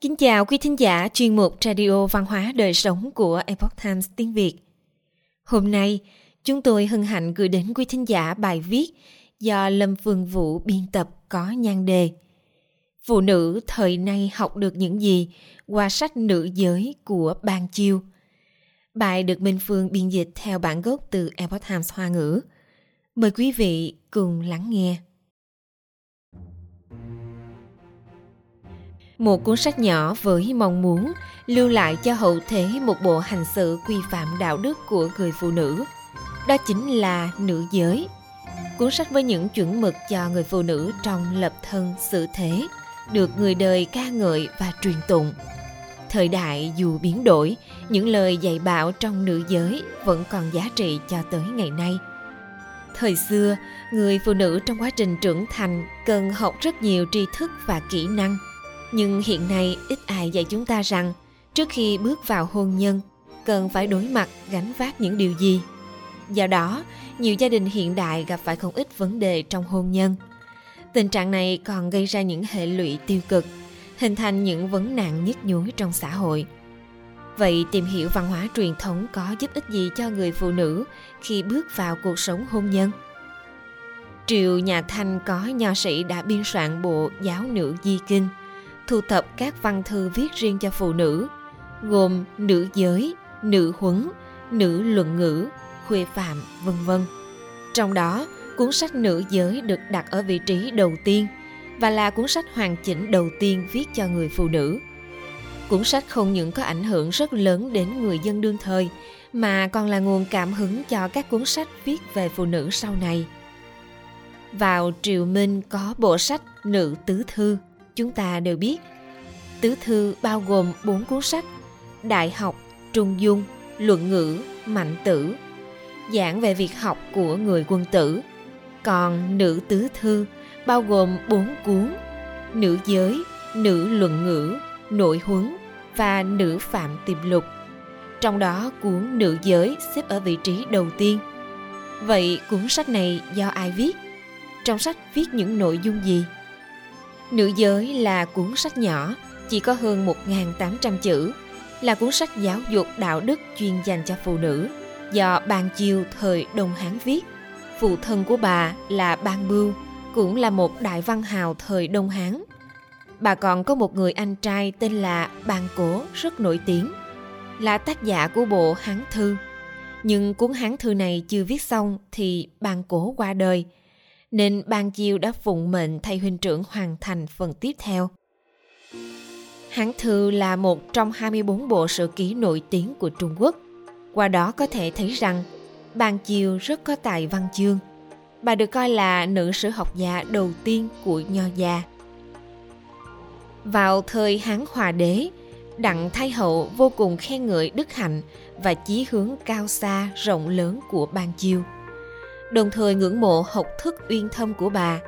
Kính chào quý thính giả chuyên mục Radio Văn hóa Đời Sống của Epoch Times tiếng Việt. Hôm nay, chúng tôi hân hạnh gửi đến quý thính giả bài viết do Lâm Phương Vũ biên tập có nhan đề Phụ nữ thời nay học được những gì qua sách nữ giới của Ban Chiêu. Bài được Minh Phương biên dịch theo bản gốc từ Epoch Times Hoa ngữ. Mời quý vị cùng lắng nghe. Một cuốn sách nhỏ với mong muốn lưu lại cho hậu thế một bộ hành xử quy phạm đạo đức của người phụ nữ. Đó chính là nữ giới. Cuốn sách với những chuẩn mực cho người phụ nữ trong lập thân xử thế, được người đời ca ngợi và truyền tụng. Thời đại dù biến đổi, những lời dạy bảo trong nữ giới vẫn còn giá trị cho tới ngày nay. Thời xưa, người phụ nữ trong quá trình trưởng thành cần học rất nhiều tri thức và kỹ năng – nhưng hiện nay ít ai dạy chúng ta rằng trước khi bước vào hôn nhân, cần phải đối mặt, gánh vác những điều gì. Do đó, nhiều gia đình hiện đại gặp phải không ít vấn đề trong hôn nhân. Tình trạng này còn gây ra những hệ lụy tiêu cực, hình thành những vấn nạn nhức nhối trong xã hội. Vậy tìm hiểu văn hóa truyền thống có giúp ích gì cho người phụ nữ khi bước vào cuộc sống hôn nhân? Triều nhà thanh có nho sĩ đã biên soạn bộ giáo nữ di kinh thu thập các văn thư viết riêng cho phụ nữ, gồm nữ giới, nữ huấn, nữ luận ngữ, khuê phạm, vân vân. Trong đó, cuốn sách nữ giới được đặt ở vị trí đầu tiên và là cuốn sách hoàn chỉnh đầu tiên viết cho người phụ nữ. Cuốn sách không những có ảnh hưởng rất lớn đến người dân đương thời, mà còn là nguồn cảm hứng cho các cuốn sách viết về phụ nữ sau này. Vào triều Minh có bộ sách Nữ Tứ Thư – chúng ta đều biết. Tứ thư bao gồm bốn cuốn sách, đại học, trung dung, luận ngữ, mạnh tử. Giảng về việc học của người quân tử. Còn nữ tứ thư bao gồm bốn cuốn, nữ giới, nữ luận ngữ, nội huấn và nữ phạm tiềm lục. Trong đó cuốn nữ giới xếp ở vị trí đầu tiên. Vậy cuốn sách này do ai viết? Trong sách viết những nội dung gì? Nữ giới là cuốn sách nhỏ, chỉ có hơn 1.800 chữ, là cuốn sách giáo dục đạo đức chuyên dành cho phụ nữ, do Ban Chiêu thời Đông Hán viết. Phụ thân của bà là Ban Bưu, cũng là một đại văn hào thời Đông Hán. Bà còn có một người anh trai tên là Ban Cố rất nổi tiếng, là tác giả của bộ Hán Thư. Nhưng cuốn Hán Thư này chưa viết xong thì Ban Cố qua đời – nên ban chiêu đã phụng mệnh thay huynh trưởng hoàn thành phần tiếp theo. Hán thư là một trong 24 bộ sử ký nổi tiếng của Trung Quốc. Qua đó có thể thấy rằng Ban Chiêu rất có tài văn chương. Bà được coi là nữ sử học gia đầu tiên của Nho gia. Vào thời Hán Hòa Đế, Đặng Thái Hậu vô cùng khen ngợi đức hạnh và chí hướng cao xa rộng lớn của Ban Chiêu đồng thời ngưỡng mộ học thức uyên thâm của bà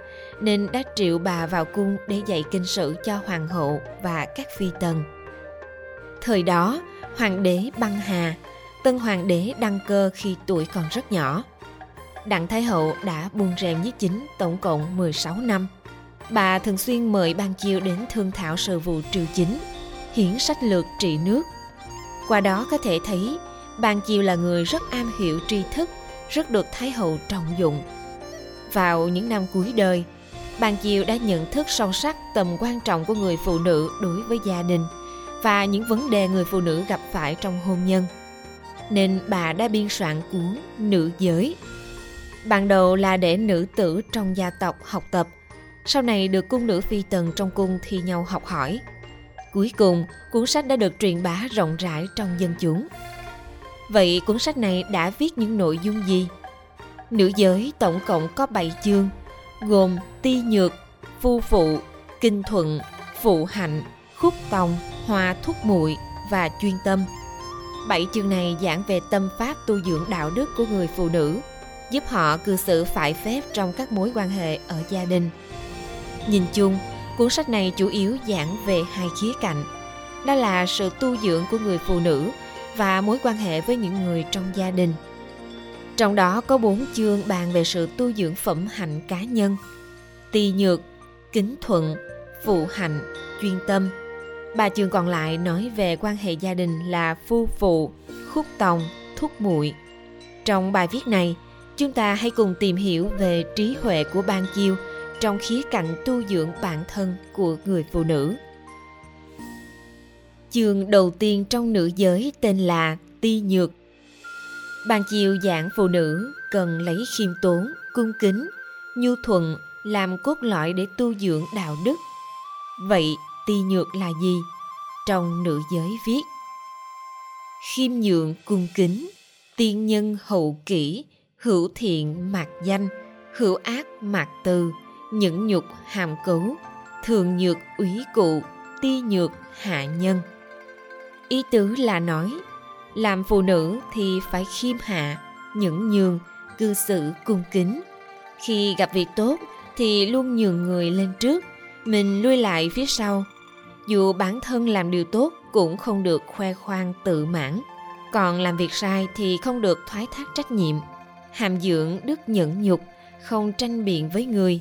nên đã triệu bà vào cung để dạy kinh sử cho hoàng hậu và các phi tần. Thời đó, hoàng đế băng hà, tân hoàng đế đăng cơ khi tuổi còn rất nhỏ. Đặng Thái Hậu đã buông rèm với chính tổng cộng 16 năm. Bà thường xuyên mời ban chiêu đến thương thảo sự vụ triều chính, hiển sách lược trị nước. Qua đó có thể thấy, ban chiêu là người rất am hiểu tri thức rất được Thái hậu trọng dụng. Vào những năm cuối đời, Bàn Chiều đã nhận thức sâu sắc tầm quan trọng của người phụ nữ đối với gia đình và những vấn đề người phụ nữ gặp phải trong hôn nhân. Nên bà đã biên soạn cuốn Nữ Giới. Ban đầu là để nữ tử trong gia tộc học tập, sau này được cung nữ phi tần trong cung thi nhau học hỏi. Cuối cùng, cuốn sách đã được truyền bá rộng rãi trong dân chúng. Vậy cuốn sách này đã viết những nội dung gì? Nữ giới tổng cộng có 7 chương, gồm ti nhược, phu phụ, kinh thuận, phụ hạnh, khúc tòng, hoa thúc muội và chuyên tâm. Bảy chương này giảng về tâm pháp tu dưỡng đạo đức của người phụ nữ, giúp họ cư xử phải phép trong các mối quan hệ ở gia đình. Nhìn chung, cuốn sách này chủ yếu giảng về hai khía cạnh, đó là sự tu dưỡng của người phụ nữ và mối quan hệ với những người trong gia đình. Trong đó có bốn chương bàn về sự tu dưỡng phẩm hạnh cá nhân, tỳ nhược, kính thuận, phụ hạnh, chuyên tâm. Ba chương còn lại nói về quan hệ gia đình là phu phụ, khúc tòng, thúc muội. Trong bài viết này, chúng ta hãy cùng tìm hiểu về trí huệ của Ban Chiêu trong khía cạnh tu dưỡng bản thân của người phụ nữ. Chương đầu tiên trong nữ giới tên là Ti Nhược. bàn chiều dạng phụ nữ cần lấy khiêm tốn, cung kính, nhu thuận làm cốt lõi để tu dưỡng đạo đức. Vậy ti nhược là gì? Trong nữ giới viết Khiêm nhượng cung kính, tiên nhân hậu kỷ, hữu thiện mạc danh, hữu ác mạc từ, nhẫn nhục hàm cấu, thường nhược úy cụ, ti nhược hạ nhân. Ý tứ là nói, làm phụ nữ thì phải khiêm hạ, nhẫn nhường, cư xử cung kính. Khi gặp việc tốt thì luôn nhường người lên trước, mình lui lại phía sau. Dù bản thân làm điều tốt cũng không được khoe khoang tự mãn, còn làm việc sai thì không được thoái thác trách nhiệm. Hàm dưỡng đức nhẫn nhục, không tranh biện với người,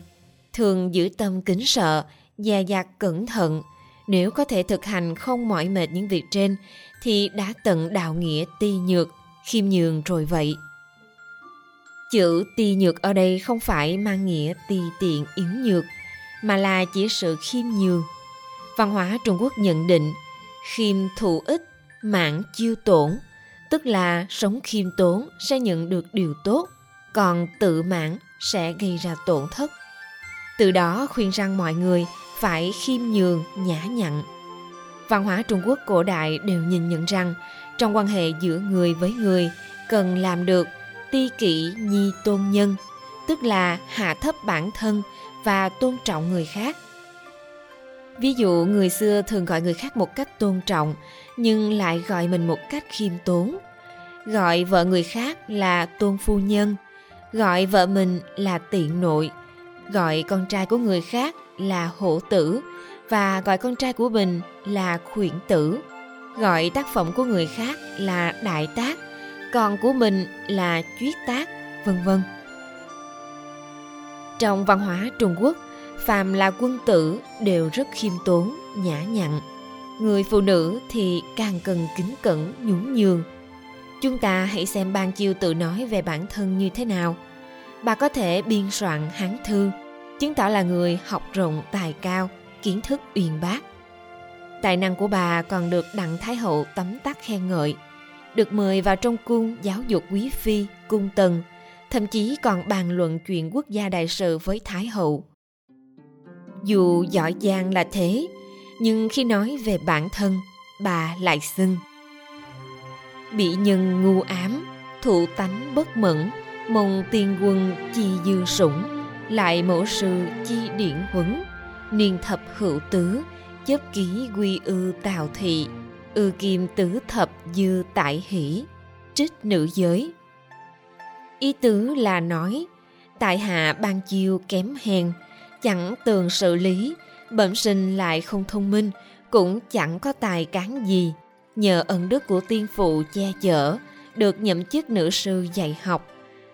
thường giữ tâm kính sợ, dè dặt cẩn thận. Nếu có thể thực hành không mỏi mệt những việc trên thì đã tận đạo nghĩa ti nhược, khiêm nhường rồi vậy. Chữ ti nhược ở đây không phải mang nghĩa ti tiện yếu nhược, mà là chỉ sự khiêm nhường. Văn hóa Trung Quốc nhận định khiêm thụ ích, mãn chiêu tổn, tức là sống khiêm tốn sẽ nhận được điều tốt, còn tự mãn sẽ gây ra tổn thất. Từ đó khuyên rằng mọi người phải khiêm nhường, nhã nhặn. Văn hóa Trung Quốc cổ đại đều nhìn nhận rằng trong quan hệ giữa người với người cần làm được ti kỷ nhi tôn nhân, tức là hạ thấp bản thân và tôn trọng người khác. Ví dụ người xưa thường gọi người khác một cách tôn trọng nhưng lại gọi mình một cách khiêm tốn. Gọi vợ người khác là tôn phu nhân, gọi vợ mình là tiện nội, gọi con trai của người khác là hổ tử và gọi con trai của mình là khuyển tử. Gọi tác phẩm của người khác là đại tác còn của mình là chuyết tác, vân vân. Trong văn hóa Trung Quốc, phàm là quân tử đều rất khiêm tốn, nhã nhặn. Người phụ nữ thì càng cần kính cẩn, nhún nhường. Chúng ta hãy xem Ban Chiêu tự nói về bản thân như thế nào. Bà có thể biên soạn hán thư, chứng tỏ là người học rộng tài cao, kiến thức uyên bác. Tài năng của bà còn được Đặng Thái Hậu tấm tắc khen ngợi – được mời vào trong cung giáo dục quý phi, cung tần, thậm chí còn bàn luận chuyện quốc gia đại sự với Thái hậu. Dù giỏi giang là thế, nhưng khi nói về bản thân, bà lại xưng. Bị nhân ngu ám, thụ tánh bất mẫn, mong tiên quân chi dư sủng, lại mẫu sư chi điển huấn, niên thập hữu tứ, chấp ký quy ư tào thị, ư kim tứ thập dư tại hỷ trích nữ giới. Ý tứ là nói tại hạ ban chiêu kém hèn chẳng tường sự lý bẩm sinh lại không thông minh cũng chẳng có tài cán gì. Nhờ ân đức của tiên phụ che chở được nhậm chức nữ sư dạy học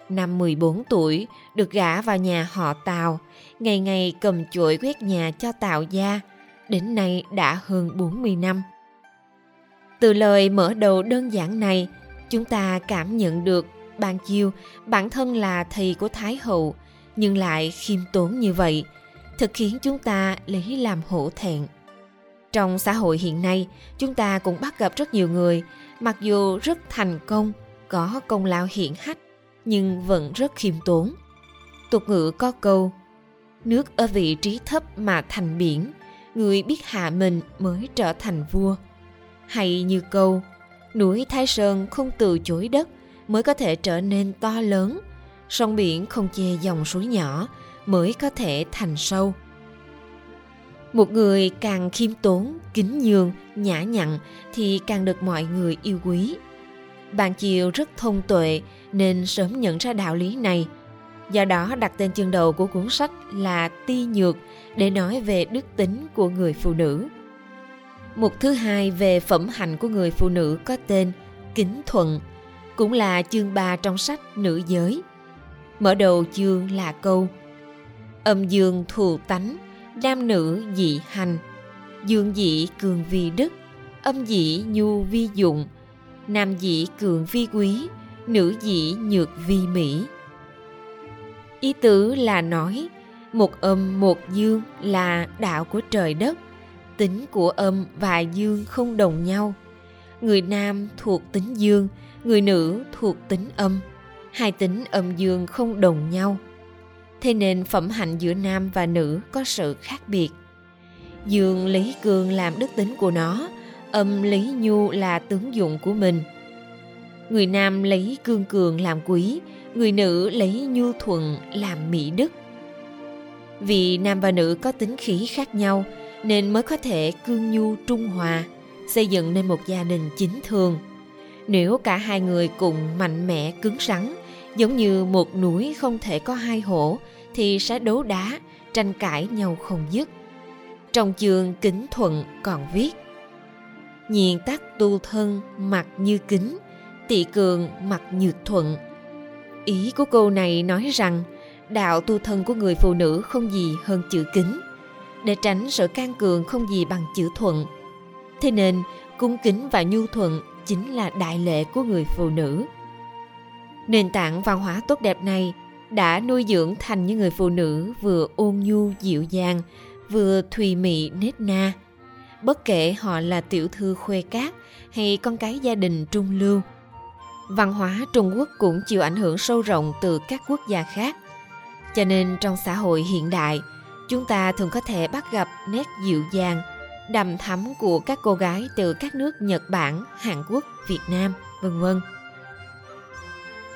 năm 14 tuổi được gả vào nhà họ Tào, ngày ngày cầm chuỗi quét nhà cho Tào gia, đến nay đã hơn 40 năm. Từ lời mở đầu đơn giản này, chúng ta cảm nhận được Ban Chiêu bản thân là thầy của Thái Hậu, nhưng lại khiêm tốn như vậy, thực khiến chúng ta lấy làm hổ thẹn. Trong xã hội hiện nay, chúng ta cũng bắt gặp rất nhiều người, mặc dù rất thành công, có công lao hiển hách, nhưng vẫn rất khiêm tốn. Tục ngữ có câu, nước ở vị trí thấp mà thành biển, người biết hạ mình mới trở thành vua – hay như câu núi Thái Sơn không từ chối đất mới có thể trở nên to lớn, sông biển không che dòng suối nhỏ mới có thể thành sâu. Một người càng khiêm tốn, kính nhường, nhã nhặn thì càng được mọi người yêu quý. Bạn Chiều rất thông tuệ nên sớm nhận ra đạo lý này. Do đó đặt tên chương đầu của cuốn sách là Ti Nhược để nói về đức tính của người phụ nữ. Một thứ hai về phẩm hạnh của người phụ nữ có tên Kính Thuận, cũng là chương 3 trong sách Nữ Giới. Mở đầu chương là câu Âm dương thù tánh, nam nữ dị hành, dương dị cường vi đức âm dị nhu vi dụng nam dị cường vi quý, nữ dị nhược vi mỹ. Ý tứ là nói, một âm một dương là đạo của trời đất, tính của âm và dương không đồng nhau. Người nam thuộc tính dương, người nữ thuộc tính âm. Hai tính âm dương không đồng nhau. Thế nên phẩm hạnh giữa nam và nữ có sự khác biệt. Dương lấy cường làm đức tính của nó âm lấy nhu là tướng dụng của mình. Người nam lấy cương cường làm quý, người nữ lấy nhu thuận làm mỹ đức. Vì nam và nữ có tính khí khác nhau, nên mới có thể cương nhu trung hòa, xây dựng nên một gia đình chính thường. Nếu cả hai người cùng mạnh mẽ cứng rắn, giống như một núi không thể có hai hổ, thì sẽ đấu đá, tranh cãi nhau không dứt. Trong chương kính thuận còn viết nhiên tắc tu thân mặt như kính tỵ cường mặt như thuận. Ý của câu này nói rằng, đạo tu thân của người phụ nữ không gì hơn chữ kính. Để tránh sự can cường không gì bằng chữ thuận. Thế nên cung kính và nhu thuận chính là đại lệ của người phụ nữ. Nền tảng văn hóa tốt đẹp này đã nuôi dưỡng thành những người phụ nữ vừa ôn nhu dịu dàng, vừa thùy mị nết na bất kể họ là tiểu thư khuê cát hay con cái gia đình trung lưu, văn hóa trung quốc cũng chịu ảnh hưởng sâu rộng từ các quốc gia khác. Cho nên trong xã hội hiện đại, chúng ta thường có thể bắt gặp nét dịu dàng, đầm thắm của các cô gái từ các nước nhật bản, hàn quốc, việt nam, vân vân.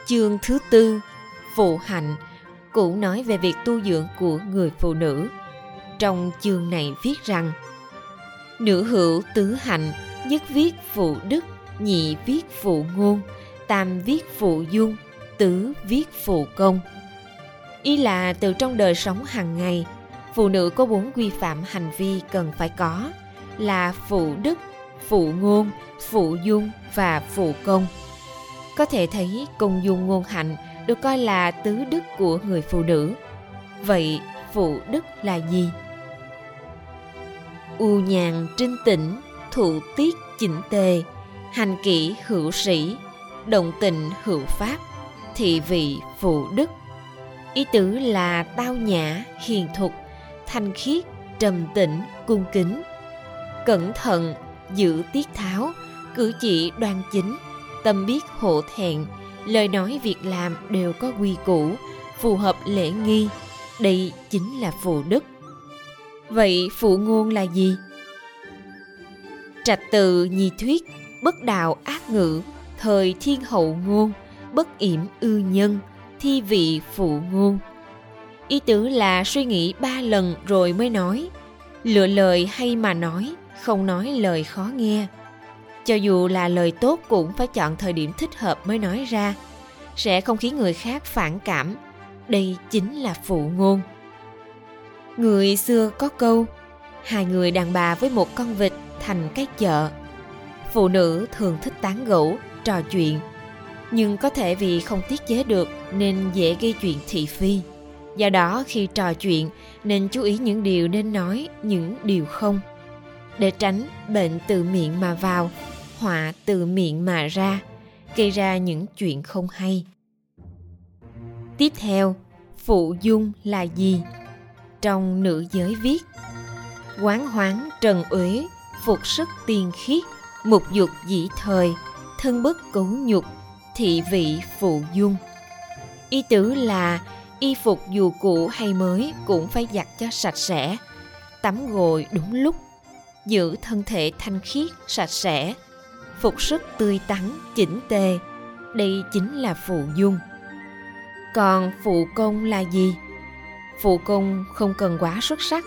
Chương thứ tư, phụ hạnh cũng nói về việc tu dưỡng của người phụ nữ. Trong chương này viết rằng nữ hữu tứ hạnh, nhất viết phụ đức, nhị viết phụ ngôn, tam viết phụ dung, tứ viết phụ công. Ý là từ trong đời sống hàng ngày, phụ nữ có bốn quy phạm hành vi cần phải có, là phụ đức, phụ ngôn, phụ dung và phụ công. Có thể thấy công dung ngôn hạnh được coi là tứ đức của người phụ nữ. Vậy phụ đức là gì? U nhàn, trinh tĩnh, thụ tiết chỉnh tề, hành kỹ hữu sĩ, động tình hữu pháp, thị vị phụ đức. Ý tứ là tao nhã, hiền thục, thanh khiết, trầm tĩnh, cung kính. Cẩn thận, giữ tiết tháo, cử chỉ đoan chính, tâm biết hộ thẹn, lời nói việc làm đều có quy củ, phù hợp lễ nghi, đây chính là phụ đức vậy phụ ngôn là gì? Trạch từ nhi thuyết, bất đạo ác ngữ, thời thiên hậu ngôn, bất yểm ư nhân, thi vị phụ ngôn. Ý tứ là suy nghĩ ba lần rồi mới nói. Lựa lời hay mà nói, không nói lời khó nghe. Cho dù là lời tốt cũng phải chọn thời điểm thích hợp mới nói ra. Sẽ không khiến người khác phản cảm. Đây chính là phụ ngôn người xưa có câu, hai người đàn bà với một con vịt thành cái chợ. Phụ nữ thường thích tán gẫu, trò chuyện, nhưng có thể vì không tiết chế được nên dễ gây chuyện thị phi. Do đó khi trò chuyện nên chú ý những điều nên nói, những điều không. Để tránh bệnh từ miệng mà vào, họa từ miệng mà ra, gây ra những chuyện không hay. Tiếp theo, phụ dung là gì? Trong nữ giới viết. Quán hoáng trần uế, phục sức tiên khiết, mục dục dĩ thời, thân bất cấu nhục, thị vị phụ dung. Ý tứ là, y phục dù cũ hay mới cũng phải giặt cho sạch sẽ, tắm gội đúng lúc, giữ thân thể thanh khiết, sạch sẽ, phục sức tươi tắn, chỉnh tề, đây chính là phụ dung. Còn phụ công là gì? Phụ công không cần quá xuất sắc,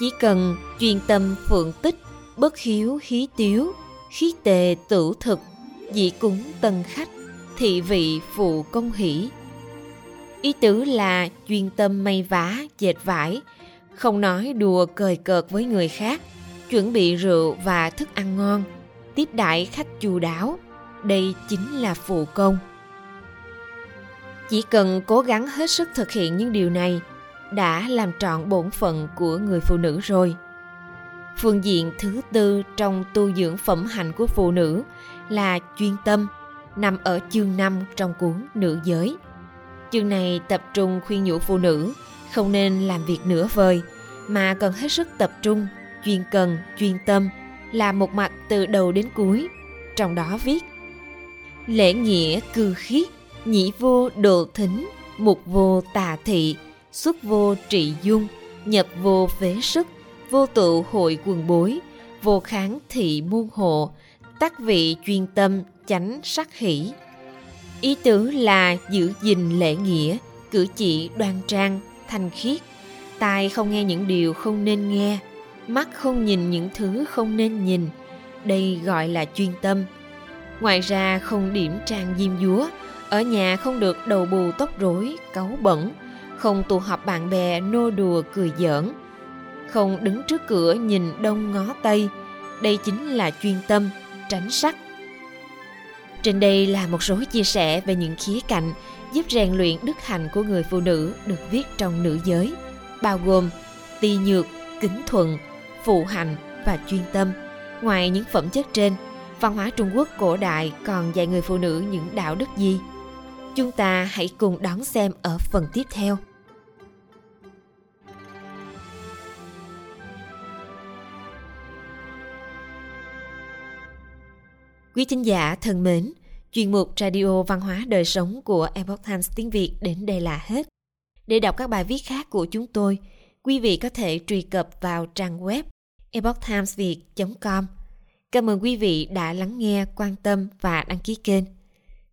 chỉ cần chuyên tâm phượng tích, bất hiếu hí tiếu, khí tề tử thực, dị cúng tân khách, thị vị phụ công hỷ. Ý tứ là chuyên tâm may vá, dệt vải, không nói đùa cười cợt với người khác, chuẩn bị rượu và thức ăn ngon, tiếp đãi khách chu đáo, đây chính là phụ công. Chỉ cần cố gắng hết sức thực hiện những điều này đã làm trọn bổn phận của người phụ nữ rồi phương diện thứ tư trong tu dưỡng phẩm hạnh của phụ nữ là chuyên tâm nằm ở chương 5 trong cuốn Nữ giới. Chương này tập trung khuyên nhủ phụ nữ không nên làm việc nửa vời mà cần hết sức tập trung, chuyên cần, chuyên tâm, làm một mặt từ đầu đến cuối. Trong đó viết Lễ nghĩa cư khiết, nhĩ vô độ thính, mục vô tà thị, xuất vô trị dung, nhập vô phế sức, vô tụ hội quần bối, vô kháng thị muôn hộ, tác vị chuyên tâm, chánh sắc hỷ. Ý tứ là giữ gìn lễ nghĩa, cử chỉ đoan trang, thanh khiết. Tai không nghe những điều không nên nghe, mắt không nhìn những thứ không nên nhìn. Đây gọi là chuyên tâm. Ngoài ra không điểm trang diêm dúa, ở nhà không được đầu bù tóc rối, cáu bẩn, không tụ họp bạn bè nô đùa cười giỡn, không đứng trước cửa nhìn đông ngó tây. Đây chính là chuyên tâm, tránh sắc. Trên đây là một số chia sẻ về những khía cạnh giúp rèn luyện đức hạnh của người phụ nữ được viết trong nữ giới, bao gồm ti nhược, kính thuận, phụ hành và chuyên tâm. Ngoài những phẩm chất trên, văn hóa Trung Quốc cổ đại còn dạy người phụ nữ những đạo đức gì? Chúng ta hãy cùng đón xem ở phần tiếp theo. Quý thính giả thân mến, chuyên mục Radio Văn hóa Đời Sống của Epoch Times tiếng Việt đến đây là hết. Để đọc các bài viết khác của chúng tôi, quý vị có thể truy cập vào trang web epochtimesviet.com. Cảm ơn quý vị đã lắng nghe, quan tâm và đăng ký kênh.